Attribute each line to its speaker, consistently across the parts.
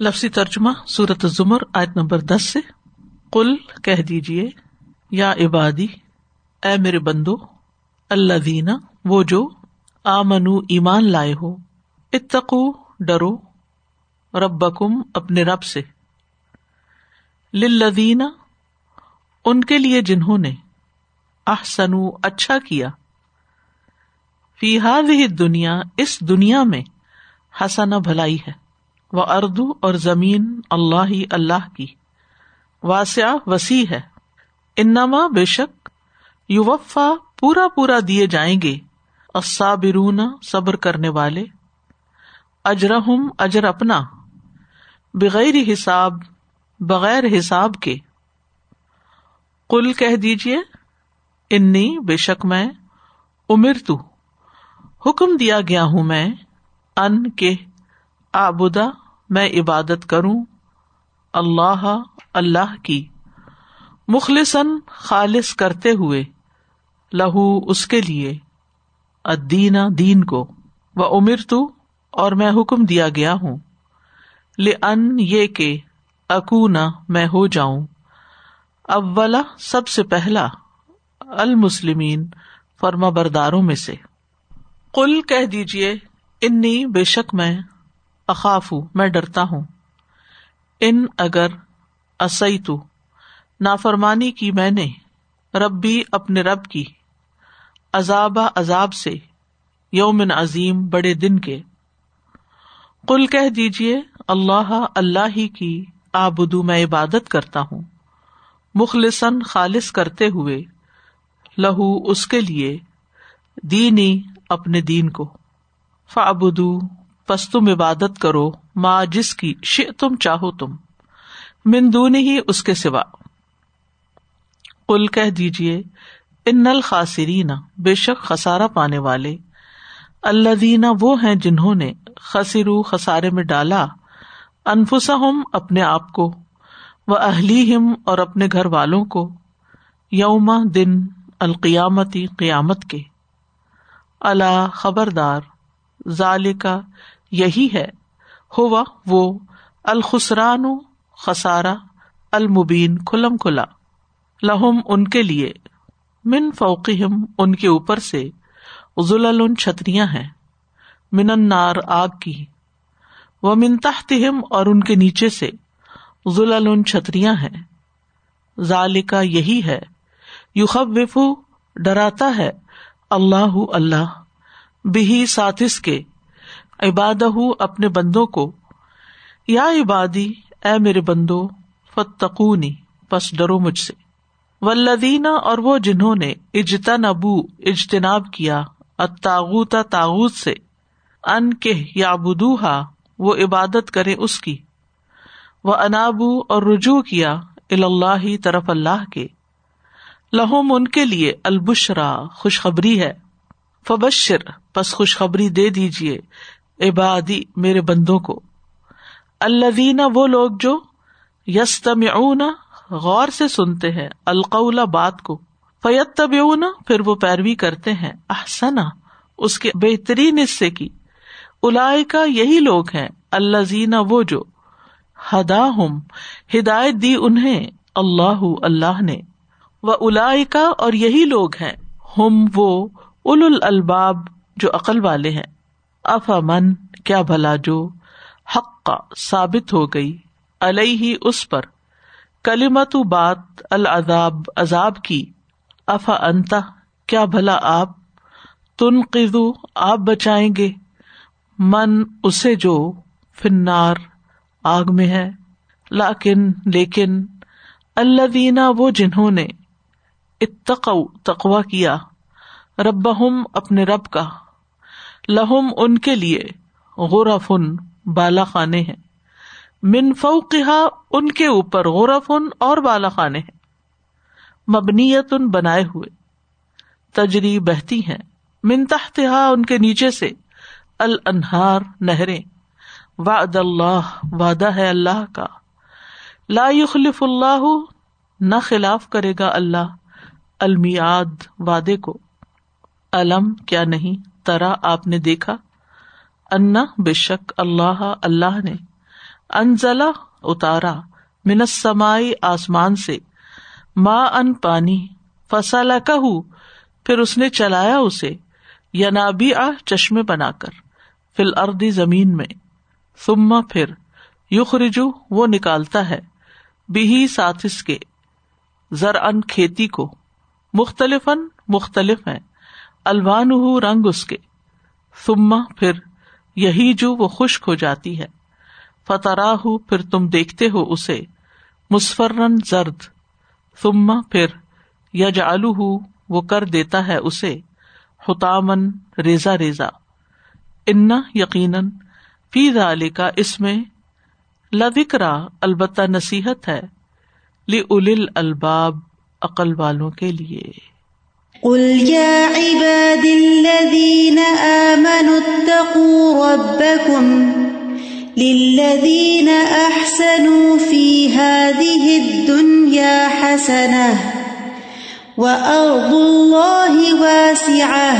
Speaker 1: لفظی ترجمہ سورت زمر آیت نمبر دس سے کل کہہ دیجیے یا عبادی، اے میرے بندو اللہ دینا وہ جو آ منو ایمان لائے ہو، اتقو، ڈرو رب بکم اپنے رب سے۔ لدینہ ان کے لیے جنہوں نے احسنو اچھا کیا۔ فی ہی دنیا اس دنیا میں حسنا بھلائی ہے۔ وہ اردو اور زمین اللہ ہی اللہ کی۔ واسع وسیع ہے۔ انما بے شک یو وفا پورا پورا دیے جائیں گے اصابرون صبر کرنے والے۔ اجرہم اجر اپنا۔ بغیر حساب بغیر حساب کے۔ کل کہہ دیجیے انی بے شک میں امر تو حکم دیا گیا ہوں میں، ان کے آبدا میں عبادت کروں؟ اللہ اللہ کی۔ مخلصن خالص کرتے ہوئے، لہو اس کے لیے۔ ادینا دین کو۔ وہ امر تو اور میں حکم دیا گیا ہوں۔ لن یہ کہ اکونا میں ہو جاؤں۔ اولا سب سے پہلا، المسلمین، فرما برداروں میں سے۔ کل کہہ دیجیے انی، بے شک میں اقاف ہوں میں ڈرتا ہوں۔ ان اگر اسی تو نافرمانی کی میں نے ربی اپنے رب کی۔ عذاب عذاب سے، یومن عظیم بڑے دن کے۔ کل کہہ دیجیے اللہ اللہ ہی کی آبدو میں عبادت کرتا ہوں۔ مخلصن خالص کرتے ہوئے، لہو اس کے لیے دینی اپنے دین کو۔ فابدو پس تم عبادت کرو ماں جس کی ش تم چاہو تم مندون ہی اس کے سوا۔ کل کہہ دیجیے ان نل خاصرین بے شک خسارا پانے والے اللہ دینا وہ ہیں جنہوں نے خسرو خسارے میں ڈالا انفسا ہم اپنے آپ کو وہ اہلی ہم اور اپنے گھر والوں کو یوما دن القیامتی قیامت کے۔ اللہ خبردار ظال کا یہی ہے۔ ہوا، وہ، الخسران خسارا المبین کھلم کھلا۔ لہم ان کے لیے۔ من فوقیم ان کے اوپر سے ضلع چھتریاں ہیں۔ من انار آگ کی۔ وہ من تحتہم اور ان کے نیچے سے ضلع چھتریاں ہیں۔ ذالکا یہی ہے۔ یو خب ڈراتا ہے۔ اللہ اللہ۔ بہی ساتس کے۔ عباد اپنے بندوں کو، یا عبادی، اے میرے بندو فتقونی پس ڈرو مجھ سے۔ ولدینہ اور وہ جنہوں نے اجتا نبو اجتناب کیا اتاغوتا تاغت سے، ان کے یا وہ عبادت کرے اس کی۔ وہ انابو اور رجوع کیا اللہ طرف اللہ کے۔ لہوم ان کے لیے البشرا، خوشخبری ہے۔ فبشر بس خوشخبری دے دیجیے عبادی، میرے بندوں کو۔ اللہ وہ لوگ جو یستم غور سے سنتے ہیں القلا بات کو۔ فیت طب پھر وہ پیروی کرتے ہیں۔ احسنا اس کے بہترین حصے کی۔ الا کا یہی لوگ ہیں۔ اللہ زینا وہ جو ہدا ہم ہدایت دی انہیں اللہ اللہ نے۔ وہ الا کا اور یہی لوگ ہیں۔ ہم، وہ اول الباب جو عقل والے ہیں۔ اف امن کیا بھلا جو حق کا ثابت ہو گئی الح اس پر۔ کلیمت بات، العذاب، عذاب کی۔ افا انتا کیا بھلا آپ؟ تن قدو آپ بچائیں گے۔ من اسے جو فنار آگ میں ہے۔ لاکن، لیکن اللہ دینا وہ جنہوں نے اتقو تقوا کیا۔ رب اپنے رب کا۔ لہم ان کے لیے غورفن بالا خانے ہیں۔ من فوقہا ان کے اوپر غورفن اور بالا خانے ہیں۔ مبنیت ان بنائے ہوئے۔ تجری بہتی ہیں۔ من تحتہا ان کے نیچے سے الانہار نہریں۔ وعد اللہ، وعدہ ہے اللہ کا۔ لا يخلف اللہ، نہ خلاف کرے گا اللہ۔ المیاد وعدے کو۔ علم کیا نہیں؟ ترا آپ نے دیکھا؟ انا بے شک اللہ اللہ نے۔ انزلہ اتارا منسمائی آسمان سے۔ ماں ان پانی۔ فسالہ کہ پھر اس نے چلایا اسے۔ یا نابی آ چشمے بنا کر۔ فل اردی زمین میں۔ سما پھر یخ رجو وہ نکالتا ہے۔ بھی ساتس کے۔ زر ان کھیتی کو۔ مختلف مختلف ہے الوان رنگ اس کے۔ سما پھر یہی جو وہ خشک ہو جاتی ہے۔ فتح پھر تم دیکھتے ہو اسے۔ مسفرن زرد۔ سما پھر یج آلو وہ کر دیتا ہے اسے۔ حتامن ریزا ریزا ان یقیناً فی علی کا اس میں لکرا البتہ نصیحت ہے۔ لی الباب عقل والوں کے لیے۔
Speaker 2: قل يا عباد الذين آمنوا اتقوا ربكم للذين أحسنوا في هذه الدنيا حسنة وأرض الله واسعة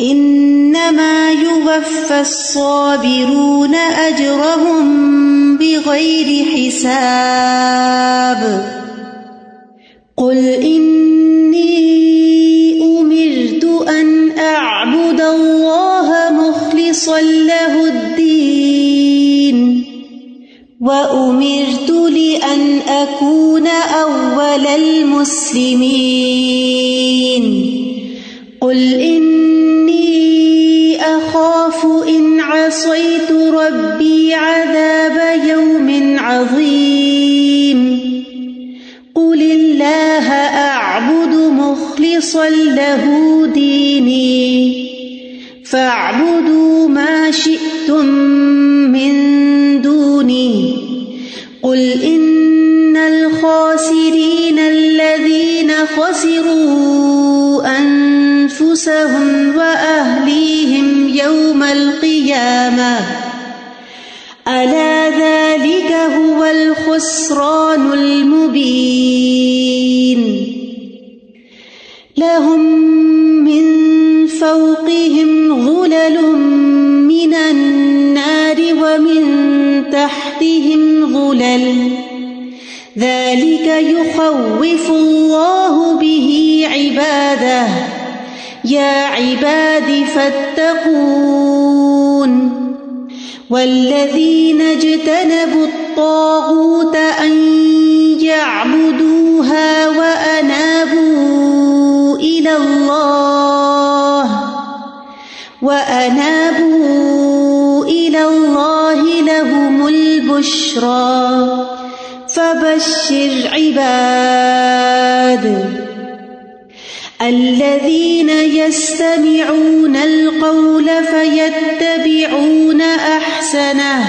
Speaker 2: إنما يوفى الصابرون أجرهم بغير حساب قل إني وأمرت لأن أكون أول المسلمين قل إني أخاف إن عصيت ربي عذاب يوم عظيم قل الله أعبد مخلصا له ديني فاعبدوا ما شئتم قل إن الخاسرين الذين خسروا أنفسهم وأهليهم يوم القيامة ألا ذلك هو الخسران المبين لهم من فوقهم غلل من النار ومن تحتهم غلل ذلك يخوف الله به عباده. يا عباد فاتقون. والذين اجتنبوا الطاغوت أن يعبدوها وأنابوا إلى الله. وأنابوا إلى الله. لهم فبشر عباد. الذين يستمعون القول فيتبعون أحسنه.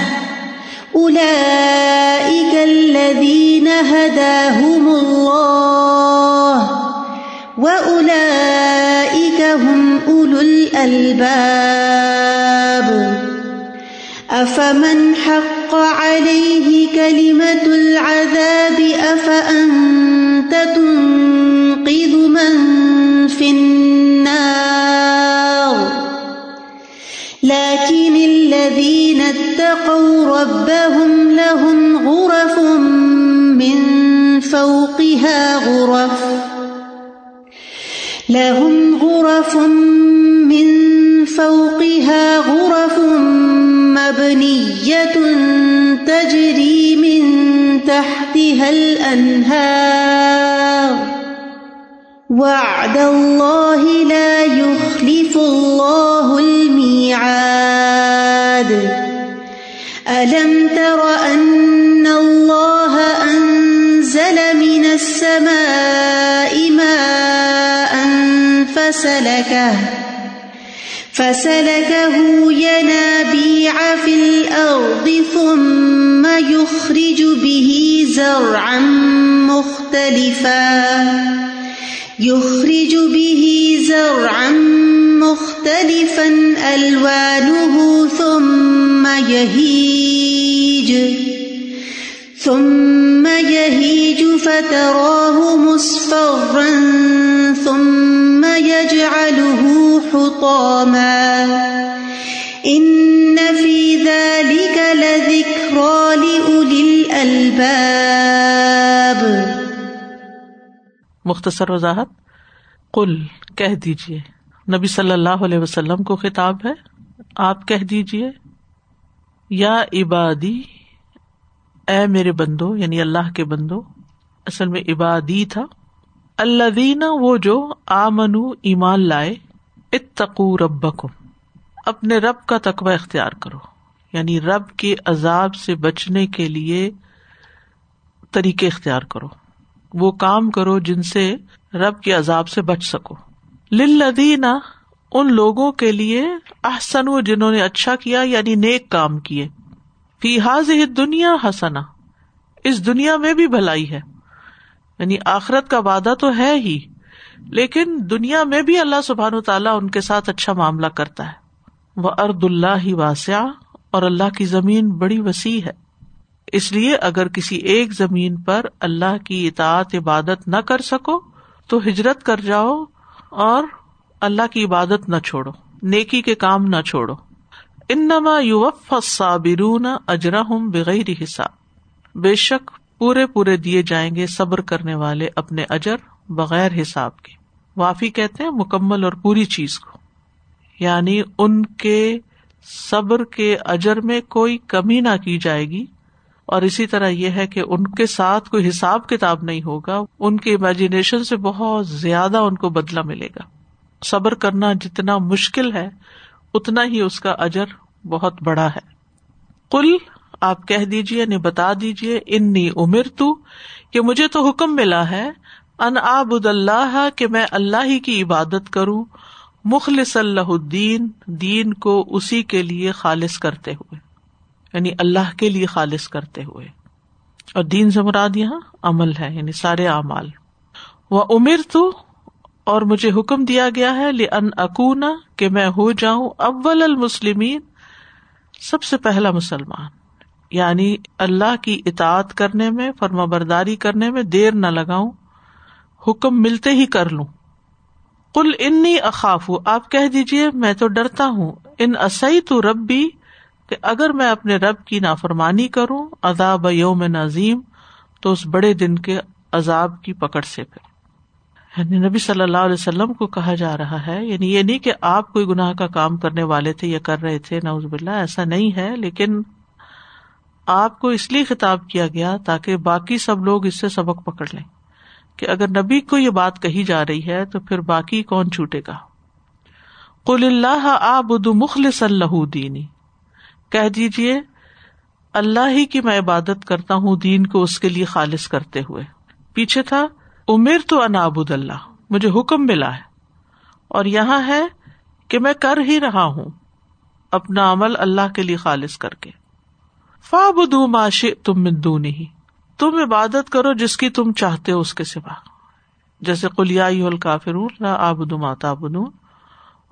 Speaker 2: أولئك الذين هداهم الله. وأولئك هم أولو الألباب. أفمن حق عليه كلمة العذاب أفأنت تنقذ من في النار لكن الذين اتقوا ربهم لهم غرف من فوقها غرف لهم غرف من فوقها غرف مبنية تجري من تحتها الأنهار. وعد الله لا يخلف الله الميعاد. ألم تر أن الله أنزل من السماء ماء فسلكه فسلكه ينابيع في الأرض ثم يخرج به زرعا مختلفا. يخرج به زرعا مختلفا ألوانه ثم يهيج. ثم يهيج فتراه مصفرا ثم يجعله حطاما. إن في ذلك لذكرى الباب
Speaker 1: مختصر وضاحت؟ کل کہہ دیجیے نبی صلی اللہ علیہ وسلم کو خطاب ہے؟ آپ کہہ دیجیے یا عبادی، اے میرے بندو یعنی اللہ کے بندو، اصل میں عبادی تھا؟ اللہ دینا وہ جو آ ایمان لائے، اتقو ربکم، اپنے رب کا تقوی اختیار کرو۔ یعنی رب کے عذاب سے بچنے کے لیے طریقے اختیار کرو۔ وہ کام کرو جن سے رب کے عذاب سے بچ سکو۔ لدینہ ان لوگوں کے لیے احسن، جنہوں نے اچھا کیا یعنی نیک کام کیے۔ فی حاض دنیا حسنا اس دنیا میں بھی بھلائی ہے۔ یعنی آخرت کا وعدہ تو ہے ہی، لیکن دنیا میں بھی اللہ سبحان تعالیٰ ان کے ساتھ اچھا معاملہ کرتا ہے۔ وہ ارد اللہ ہی واسع اور اللہ کی زمین بڑی وسیع ہے۔ اس لیے اگر کسی ایک زمین پر اللہ کی اطاعت، عبادت نہ کر سکو، تو ہجرت کر جاؤ اور اللہ کی عبادت نہ چھوڑو، نیکی کے کام نہ چھوڑو۔ انما یوف صابرون اجرا ہوں بغیر حساب۔ بے شک پورے پورے دیے جائیں گے صبر کرنے والے اپنے اجر بغیر حساب کے۔ وافی کہتے ہیں مکمل اور پوری چیز کو۔ یعنی ان کے صبر کے اجر میں کوئی کمی نہ کی جائے گی۔ اور اسی طرح یہ ہے کہ ان کے ساتھ کوئی حساب کتاب نہیں ہوگا۔ ان کے امیجنیشن سے بہت زیادہ ان کو بدلا ملے گا۔ صبر کرنا جتنا مشکل ہے، اتنا ہی اس کا اجر بہت بڑا ہے۔ کل آپ کہہ دیجیے یعنی بتا دیجیے انی عمر تو کہ مجھے تو حکم ملا ہے، ان آبد اللہ، کہ میں اللہ ہی کی عبادت کروں مخلص اللہ الدین، دین کو اسی کے لیے خالص کرتے ہوئے یعنی اللہ کے لیے خالص کرتے ہوئے۔ اور دین سے مراد یہاں عمل ہے یعنی سارے اعمال۔ وہ امر تو اور مجھے حکم دیا گیا ہے ان اکونا، کہ میں ہو جاؤں اول المسلمین، سب سے پہلا مسلمان۔ یعنی اللہ کی اطاعت کرنے میں، فرما برداری کرنے میں دیر نہ لگاؤں، حکم ملتے ہی کر لوں۔ کل انی اقاف آپ کہہ دیجیے میں تو ڈرتا ہوں۔ ان اصعی تو رب بھی کہ اگر میں اپنے رب کی نافرمانی کروں، عذاب یوم نظیم، تو اس بڑے دن کے عذاب کی پکڑ سے پھر۔ یعنی نبی صلی اللہ علیہ وسلم کو کہا جا رہا ہے یعنی یہ نہیں کہ آپ کوئی گناہ کا کام کرنے والے تھے یا کر رہے تھے نوز باللہ، ایسا نہیں ہے، لیکن آپ کو اس لیے خطاب کیا گیا تاکہ باقی سب لوگ اس سے سبق پکڑ لیں کہ اگر نبی کو یہ بات کہی جا رہی ہے تو پھر باقی کون چھوٹے گا؟ کل اللہ آبد مخلص اللہ دینی۔ کہہ دیجیے اللہ ہی کی میں عبادت کرتا ہوں دین کو اس کے لیے خالص کرتے ہوئے۔ پیچھے تھا امیر تو انابود اللہ، مجھے حکم ملا ہے۔ اور یہاں ہے کہ میں کر ہی رہا ہوں، اپنا عمل اللہ کے لیے خالص کر کے۔ فا بدو معاش تم مندو نہیں تم عبادت کرو جس کی تم چاہتے ہو اس کے سوا۔ جیسے کلیا کافر آبد تابن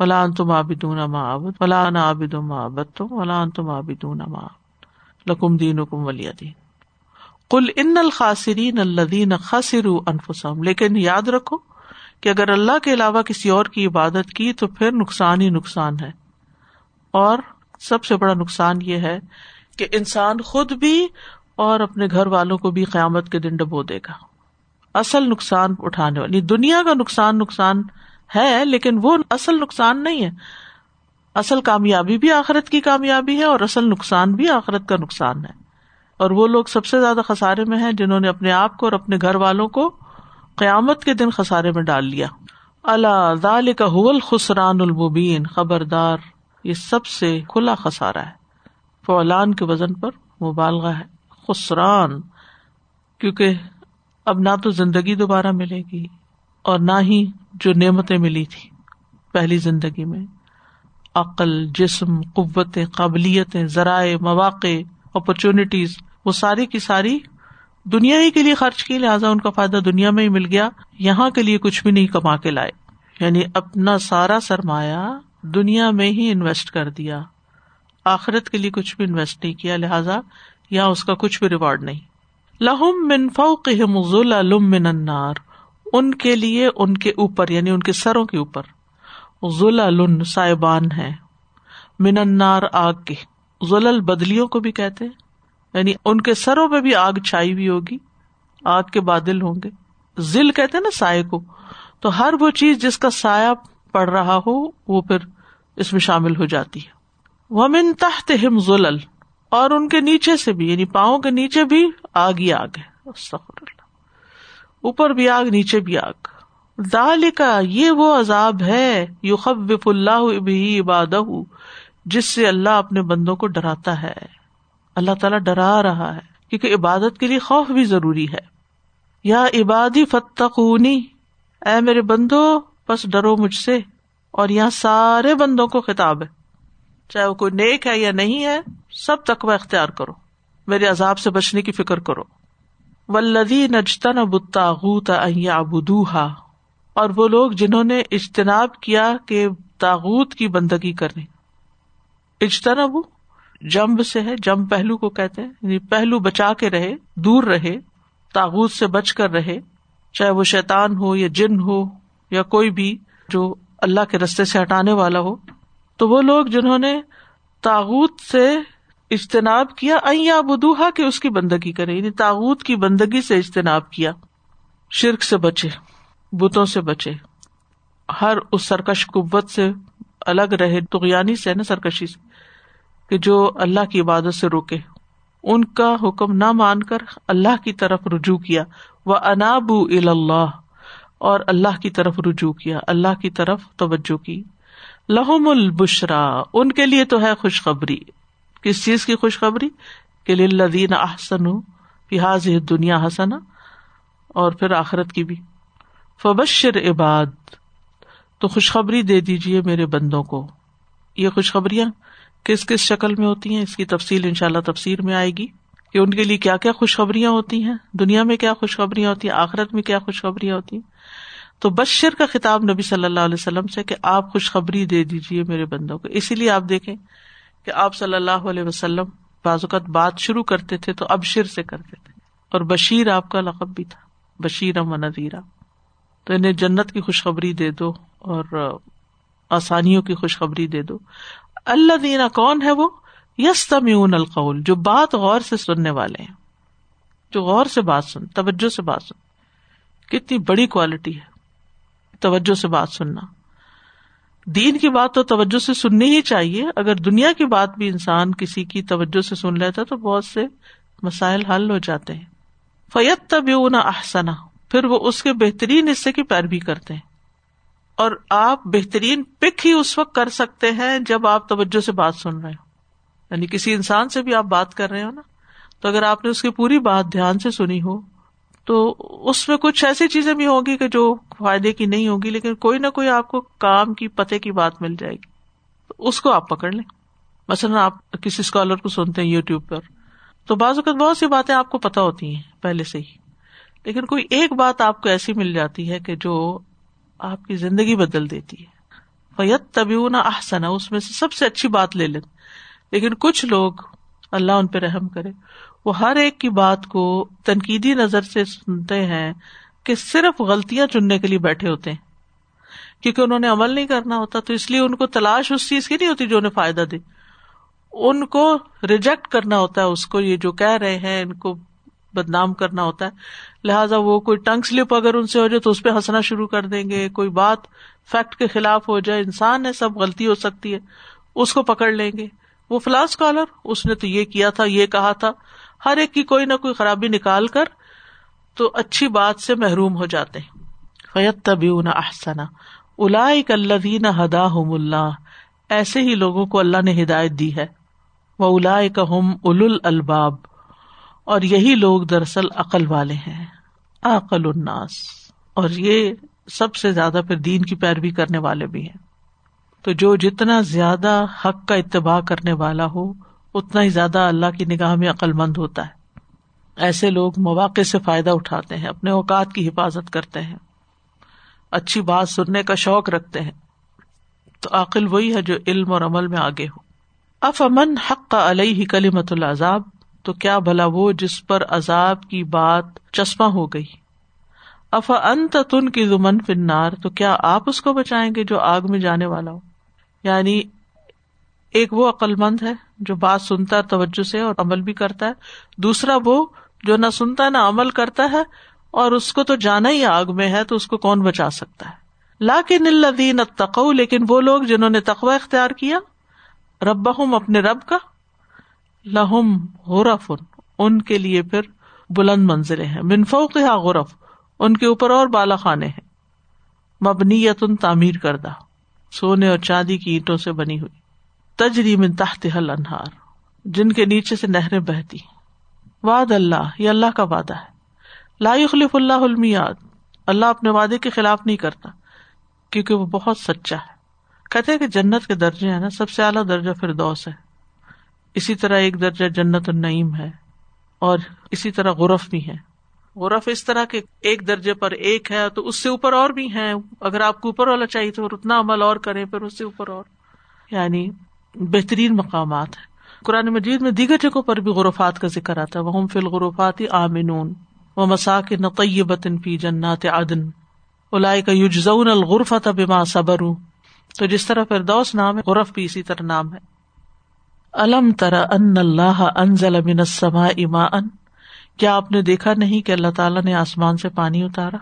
Speaker 1: ولا تم آبدون ما آبد ولا نا آبد ما آبد تم ولا تم آبدون ما لکم دین حکم ولی دین۔ کل ان الخاصرین الدین خاصر انفسم لیکن یاد رکھو کہ اگر اللہ کے علاوہ کسی اور کی عبادت کی تو پھر نقصان ہی نقصان ہے۔ اور سب سے بڑا نقصان یہ ہے کہ انسان خود بھی اور اپنے گھر والوں کو بھی قیامت کے دن ڈبو دے گا۔ اصل نقصان اٹھانے والی۔ دنیا کا نقصان نقصان ہے، لیکن وہ اصل نقصان نہیں ہے۔ اصل کامیابی بھی آخرت کی کامیابی ہے اور اصل نقصان بھی آخرت کا نقصان ہے۔ اور وہ لوگ سب سے زیادہ خسارے میں ہیں جنہوں نے اپنے آپ کو اور اپنے گھر والوں کو قیامت کے دن خسارے میں ڈال لیا۔ اللہ کا حول خسران المبین۔ خبردار، یہ سب سے کھلا خسارا ہے۔ فولان کے وزن پر مبالغہ ہے، خسران، کیونکہ اب نہ تو زندگی دوبارہ ملے گی اور نہ ہی جو نعمتیں ملی تھی پہلی زندگی میں۔ عقل، جسم قوتیں قابلیتیں ذرائع، مواقع اپرچونیٹیز وہ ساری کی ساری دنیا ہی کے لیے خرچ کی، لہٰذا ان کا فائدہ دنیا میں ہی مل گیا، یہاں کے لیے کچھ بھی نہیں کما کے لائے۔ یعنی اپنا سارا سرمایہ دنیا میں ہی انویسٹ کر دیا۔ آخرت کے لیے کچھ بھی انویسٹ نہیں کیا، لہٰذا یا اس کا کچھ بھی ریوارڈ نہیں۔ لہم من فوقہم ظلل من النار، ان کے لیے ان کے اوپر یعنی ان کے سروں کے اوپر ظلل سائبان ہے من النار آگ کے، ظلل بدلیوں کو بھی کہتے ہیں۔ یعنی ان کے سروں پہ بھی آگ چھائی ہوئی ہوگی، آگ کے بادل ہوں گے۔ ذل کہتے نا سائے کو، تو ہر وہ چیز جس کا سایہ پڑ رہا ہو، وہ پھر اس میں شامل ہو جاتی ہے۔ وہ من تحت ہم ذلل اور ان کے نیچے سے بھی یعنی پاؤں کے نیچے بھی آگ ہی آگ ہے۔ اوپر بھی آگ، نیچے بھی آگ۔ دال کا یہ وہ عذاب ہے یو خب اللہ بھی عباد جس سے اللہ اپنے بندوں کو ڈراتا ہے۔ اللہ تعالیٰ ڈرا رہا ہے، کیونکہ عبادت کے لیے خوف بھی ضروری ہے۔ یا عبادی فتقونی، اے میرے بندو بس ڈرو مجھ سے، اور یہاں سارے بندوں کو خطاب ہے۔ چاہے وہ کوئی نیک ہے یا نہیں ہے، سب تقوی اختیار کرو۔ میرے عذاب سے بچنے کی فکر کرو۔ ولدی نجتن بتاغوت ابودوہا اور وہ لوگ جنہوں نے اجتناب کیا کہ تاغت کی بندگی کرنی۔ اجتناب جمب سے ہے جم پہلو کو کہتے ہیں۔ یعنی پہلو بچا کے رہے، دور رہے تاغت سے بچ کر رہے۔ چاہے وہ شیتان ہو یا جن ہو یا کوئی بھی جو اللہ کے رستے سے ہٹانے والا ہو۔ تو وہ لوگ جنہوں نے تاغت سے اجتناب کیا ایا بدوہا کہ اس کی بندگی کرے یعنی تاغت کی بندگی سے اجتناب کیا۔ شرک سے بچے، بتوں سے بچے۔ ہر اس سرکش قوت سے الگ رہے تغیانی سے نا، سرکشی سے، کہ جو اللہ کی عبادت سے روکے ان کا حکم نہ مان کر اللہ کی طرف رجوع کیا۔ وہ اناب اللہ اور اللہ کی طرف رجوع کیا، اللہ کی طرف توجہ کی۔ لہم البشرا، ان کے لیے تو ہے خوشخبری۔ کس چیز کی خوشخبری؟ کہ لدین احسن فحاظ دنیا حسنا، اور پھر آخرت کی بھی۔ فبشر عباد، تو خوشخبری دے دیجیے میرے بندوں کو۔ یہ خوشخبریاں کس کس شکل میں ہوتی ہیں؟ اس کی تفصیل ان شاء اللہ تفسیر میں آئے گی۔ کہ ان کے لیے کیا کیا خوشخبریاں ہوتی ہیں؟ دنیا میں کیا خوشخبریاں ہوتی ہیں؟ آخرت میں کیا خوشخبریاں ہوتی ہیں؟ تو بشر کا خطاب نبی صلی اللہ علیہ وسلم سے کہ آپ خوشخبری دے دیجیے میرے بندوں کو۔ اسی لیے آپ دیکھیں کہ آپ صلی اللہ علیہ وسلم بعض اوقات بات شروع کرتے تھے تو ابشر سے کرتے تھے۔ اور بشیر آپ کا لقب بھی تھا۔ بشیر و نذیرہ تو انہیں جنت کی خوشخبری دے دو اور آسانیوں کی خوشخبری دے دو۔ اللہ دینا کون ہے وہ؟ یس تمیون القول، جو بات غور سے سننے والے ہیں۔ جو غور سے بات سن، توجہ سے بات سن۔ کتنی بڑی کوالٹی ہے۔ توجہ سے بات سننا۔ دین کی بات تو توجہ سے سننی ہی چاہیے۔ اگر دنیا کی بات بھی انسان کسی کی توجہ سے سن لیتا تو بہت سے مسائل حل ہو جاتے ہیں۔ فیت تب احسنا پھر وہ اس کے بہترین حصے کی پیروی کرتے ہیں۔ اور آپ بہترین پک ہی اس وقت کر سکتے ہیں جب آپ توجہ سے بات سن رہے ہو یعنی کسی انسان سے بھی آپ بات کر رہے ہو نا۔ تو اگر آپ نے اس کی پوری بات دھیان سے سنی ہو تو اس میں کچھ ایسی چیزیں بھی ہوگی کہ جو فائدے کی نہیں ہوگی لیکن کوئی نہ کوئی آپ کو کام کی پتے کی بات مل جائے گی۔ تو اس کو آپ پکڑ لیں۔ مثلاً آپ کسی اسکالر کو سنتے ہیں یو ٹیوب پر۔ تو بعض اوقات بہت سی باتیں آپ کو پتا ہوتی ہیں پہلے سے ہی۔ لیکن کوئی ایک بات آپ کو ایسی مل جاتی ہے کہ جو آپ کی زندگی بدل دیتی ہے۔ فیت تبھی احسن اس میں سے سب سے اچھی بات لے لیں۔ لیکن کچھ لوگ اللہ ان پہ رحم کرے۔ وہ ہر ایک کی بات کو تنقیدی نظر سے سنتے ہیں کہ صرف غلطیاں چننے کے لیے بیٹھے ہوتے ہیں۔ کیونکہ انہوں نے عمل نہیں کرنا ہوتا، تو اس لیے ان کو تلاش اس چیز کی نہیں ہوتی جو انہیں فائدہ دے۔ ان کو ریجیکٹ کرنا ہوتا ہے، اس کو یہ جو کہہ رہے ہیں، ان کو بدنام کرنا ہوتا ہے۔ لہٰذا وہ کوئی ٹنگ سلپ اگر ان سے ہو جائے تو اس پہ ہنسنا شروع کر دیں گے۔ کوئی بات فیکٹ کے خلاف ہو جائے، انسان ہے، سب غلطی ہو سکتی ہے، اس کو پکڑ لیں گے۔ وہ فلاں اسکالر اس نے تو یہ کیا تھا، یہ کہا تھا، ہر ایک کی کوئی نہ کوئی خرابی نکال کر تو اچھی بات سے محروم ہو جاتے ہیں۔ فیت تبھی احسنا الا الدین ہدا ہم اللہ ایسے ہی لوگوں کو اللہ نے ہدایت دی ہے۔ وہ الا ہم اول الباب اور یہی لوگ دراصل عقل والے ہیں۔ عقل الناس۔ اور یہ سب سے زیادہ پھر دین کی پیروی کرنے والے بھی ہیں۔ تو جو جتنا زیادہ حق کا اتباع کرنے والا ہو، اتنا ہی زیادہ اللہ کی نگاہ میں عقل مند ہوتا ہے۔ ایسے لوگ مواقع سے فائدہ اٹھاتے ہیں، اپنے اوقات کی حفاظت کرتے ہیں۔ اچھی بات سننے کا شوق رکھتے ہیں۔ تو عقل وہی ہے جو علم اور عمل میں آگے ہو۔ اف امن حق کا علیہ کلی مت العذاب، تو کیا بھلا وہ جس پر عذاب کی بات چشمہ ہو گئی۔ اف انت تن کی زمن فنار تو کیا آپ اس کو بچائیں گے جو آگ میں جانے والا ہو؟ یعنی ایک وہ عقل مند ہے جو بات سنتا ہے، توجہ سے اور عمل بھی کرتا ہے۔ دوسرا وہ جو نہ سنتا ہے نہ عمل کرتا ہے اور اس کو تو جانا ہی آگ میں ہے، تو اس کو کون بچا سکتا ہے؟ لا کے نلدین تقو لیکن وہ لوگ جنہوں نے تقوا اختیار کیا رب اپنے رب کا، لہم غرف، ان کے لیے پھر بلند منزلیں ہیں۔ منفوق غرف، ان کے اوپر اور بالا خانے ہیں۔ مبنی تعمیر کردہ۔ سونے اور چاندی کی اینٹوں سے بنی ہوئی۔ تجری من تحت حل انہار جن کے نیچے سے نہریں بہتی۔ واد اللہ، یہ اللہ کا وعدہ ہے۔ لا خلیف اللہ المیاد اللہ اپنے وعدے کے خلاف نہیں کرتا، کیونکہ وہ بہت سچا ہے۔ کہتے کہ جنت کے درجے ہیں نا، سب سے اعلیٰ درجہ فردوس ہے۔ اسی طرح ایک درجہ جنت النعیم ہے، اور اسی طرح غرف بھی ہے غرف اس طرح کے ایک درجے پر ایک ہے تو اس سے اوپر اور بھی ہے اگر آپ کو اوپر والا چاہیے تو اتنا عمل اور کریں، پھر اس سے اوپر اور۔ یعنی بہترین مقامات ہیں۔ قرآن مجید میں دیگر جگہوں پر بھی غرفات کا ذکر آتا ہے۔ وہ فل غرفات آمنون و مساک نطیبت فی جنات عدن الاائے کا یوجزون الغرفت بما صبر تو جس طرح فردوس نام ہے، غرف بھی اسی طرح نام ہے۔ الم ترا ان اللہ انزل من السماء ماء کیا آپ نے دیکھا نہیں کہ اللہ تعالیٰ نے آسمان سے پانی اتارا؟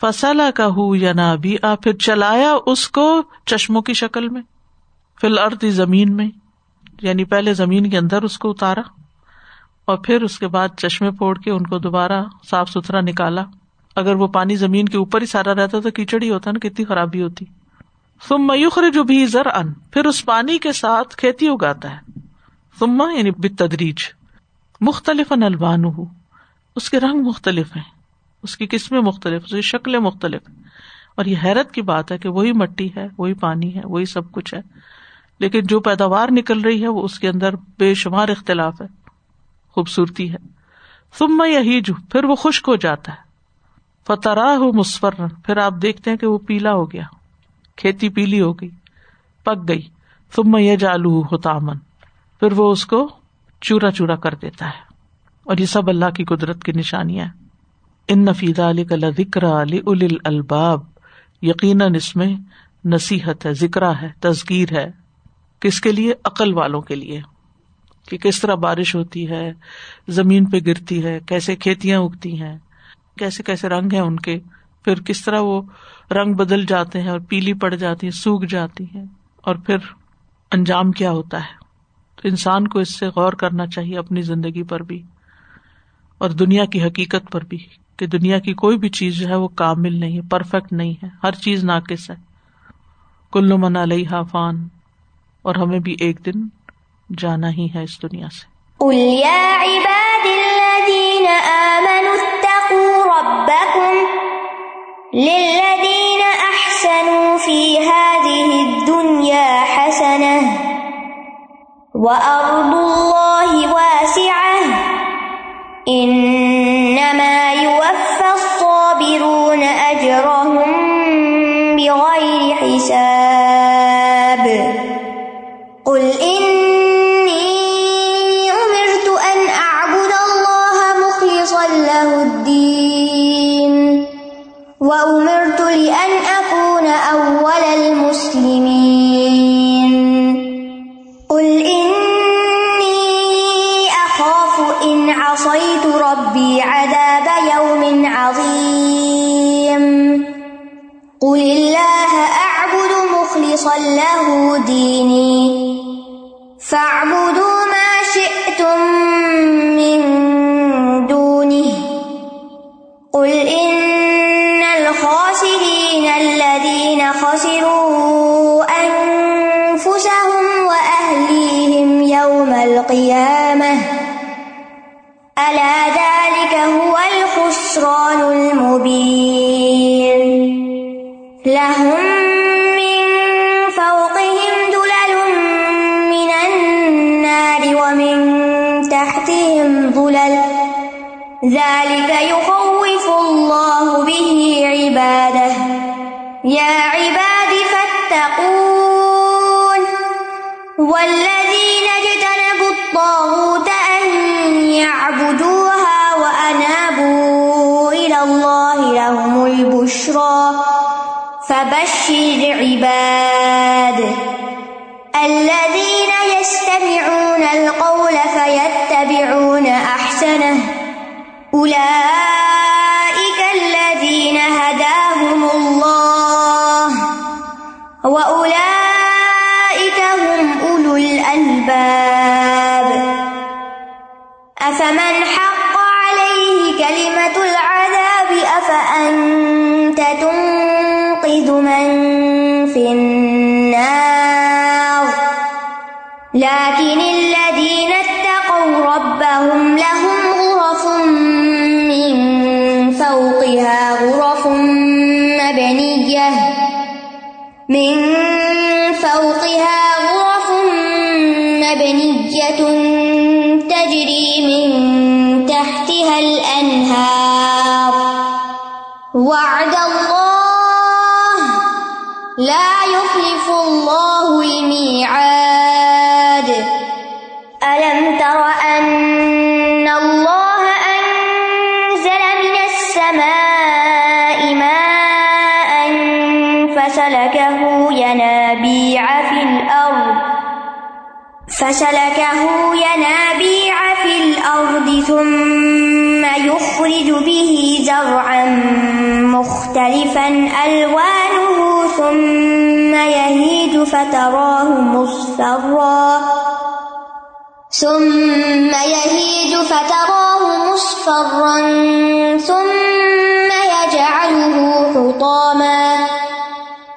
Speaker 1: فصلا کا ہو یا نہ بھی آ پھر چلایا اس کو چشموں کی شکل میں فی الارض زمین میں یعنی پہلے زمین کے اندر اس کو اتارا اور پھر اس کے بعد چشمے پھوڑ کے ان کو دوبارہ صاف ستھرا نکالا۔ اگر وہ پانی زمین کے اوپر ہی سارا رہتا تو کیچڑ ہی ہوتا نا، کتنی خرابی ہوتی۔ تم میوخر جو بھی زر ان پھر اس پانی کے ساتھ کھیتی اگاتا ہے۔ تما یعنی بتدریج مختلف البان ہو اس کے رنگ مختلف ہیں، اس کی قسمیں مختلف اس کی شکلیں مختلف اور یہ حیرت کی بات ہے کہ وہی مٹی ہے، وہی پانی ہے، وہی سب کچھ ہے۔ لیکن جو پیداوار نکل رہی ہے، وہ اس کے اندر بے شمار اختلاف ہے، خوبصورتی ہے۔ تم میں یہی جو پھر وہ خشک ہو جاتا ہے۔ فترا ہو مسفر پھر آپ دیکھتے ہیں کہ وہ پیلا ہو گیا۔ کھیتی پیلی ہو گئی، پک گئی۔ تم میں یہ جالو ہوتا پھر وہ اس کو چورا چورا کر دیتا ہے۔ اور یہ سب اللہ کی قدرت کی نشانیاں ان نفیدہ علی کا ذکر علی ال الباب یقیناً اس میں نصیحت ہے ذکر ہے، تذکیر ہے۔ کس کے لیے؟ عقل والوں کے لیے۔ کہ کس طرح بارش ہوتی ہے، زمین پہ گرتی ہے، کیسے کھیتیاں اگتی ہیں، کیسے کیسے رنگ ہیں ان کے۔ پھر کس طرح وہ رنگ بدل جاتے ہیں اور پیلی پڑ جاتی ہیں، سوکھ جاتی ہیں۔ اور پھر انجام کیا ہوتا ہے۔ تو انسان کو اس سے غور کرنا چاہیے اپنی زندگی پر بھی۔ اور دنیا کی حقیقت پر بھی کہ دنیا کی کوئی بھی چیز جو ہے وہ کامل نہیں ہے پرفیکٹ نہیں ہے، ہر چیز ناقص ہے۔ کلو من علیہ فان، اور ہمیں بھی ایک دن جانا ہی ہے اس دنیا سے۔
Speaker 3: قل يا عباد الذين آمنوا اتقوا ربكم للذين أحسنوا في هذه الدنيا حسنة وأرض الله انما يوفى الصابرون اجرهم بغير حساب. لهم من فوقهم ظلل من النار ومن تحتهم ظلل ذلك يخوف الله به عباده يا فبشر ينابيع في الأرض فسلكه ينابيع في الأرض ثم يخرج به زرعا مختلفا ألوانه ثم يهيج فتراه مصفرا ثم يهيج فتراه مصفرا ثم يجعله حطاما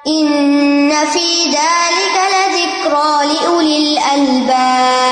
Speaker 3: إن في ذلك لذكرى لأولي الألباب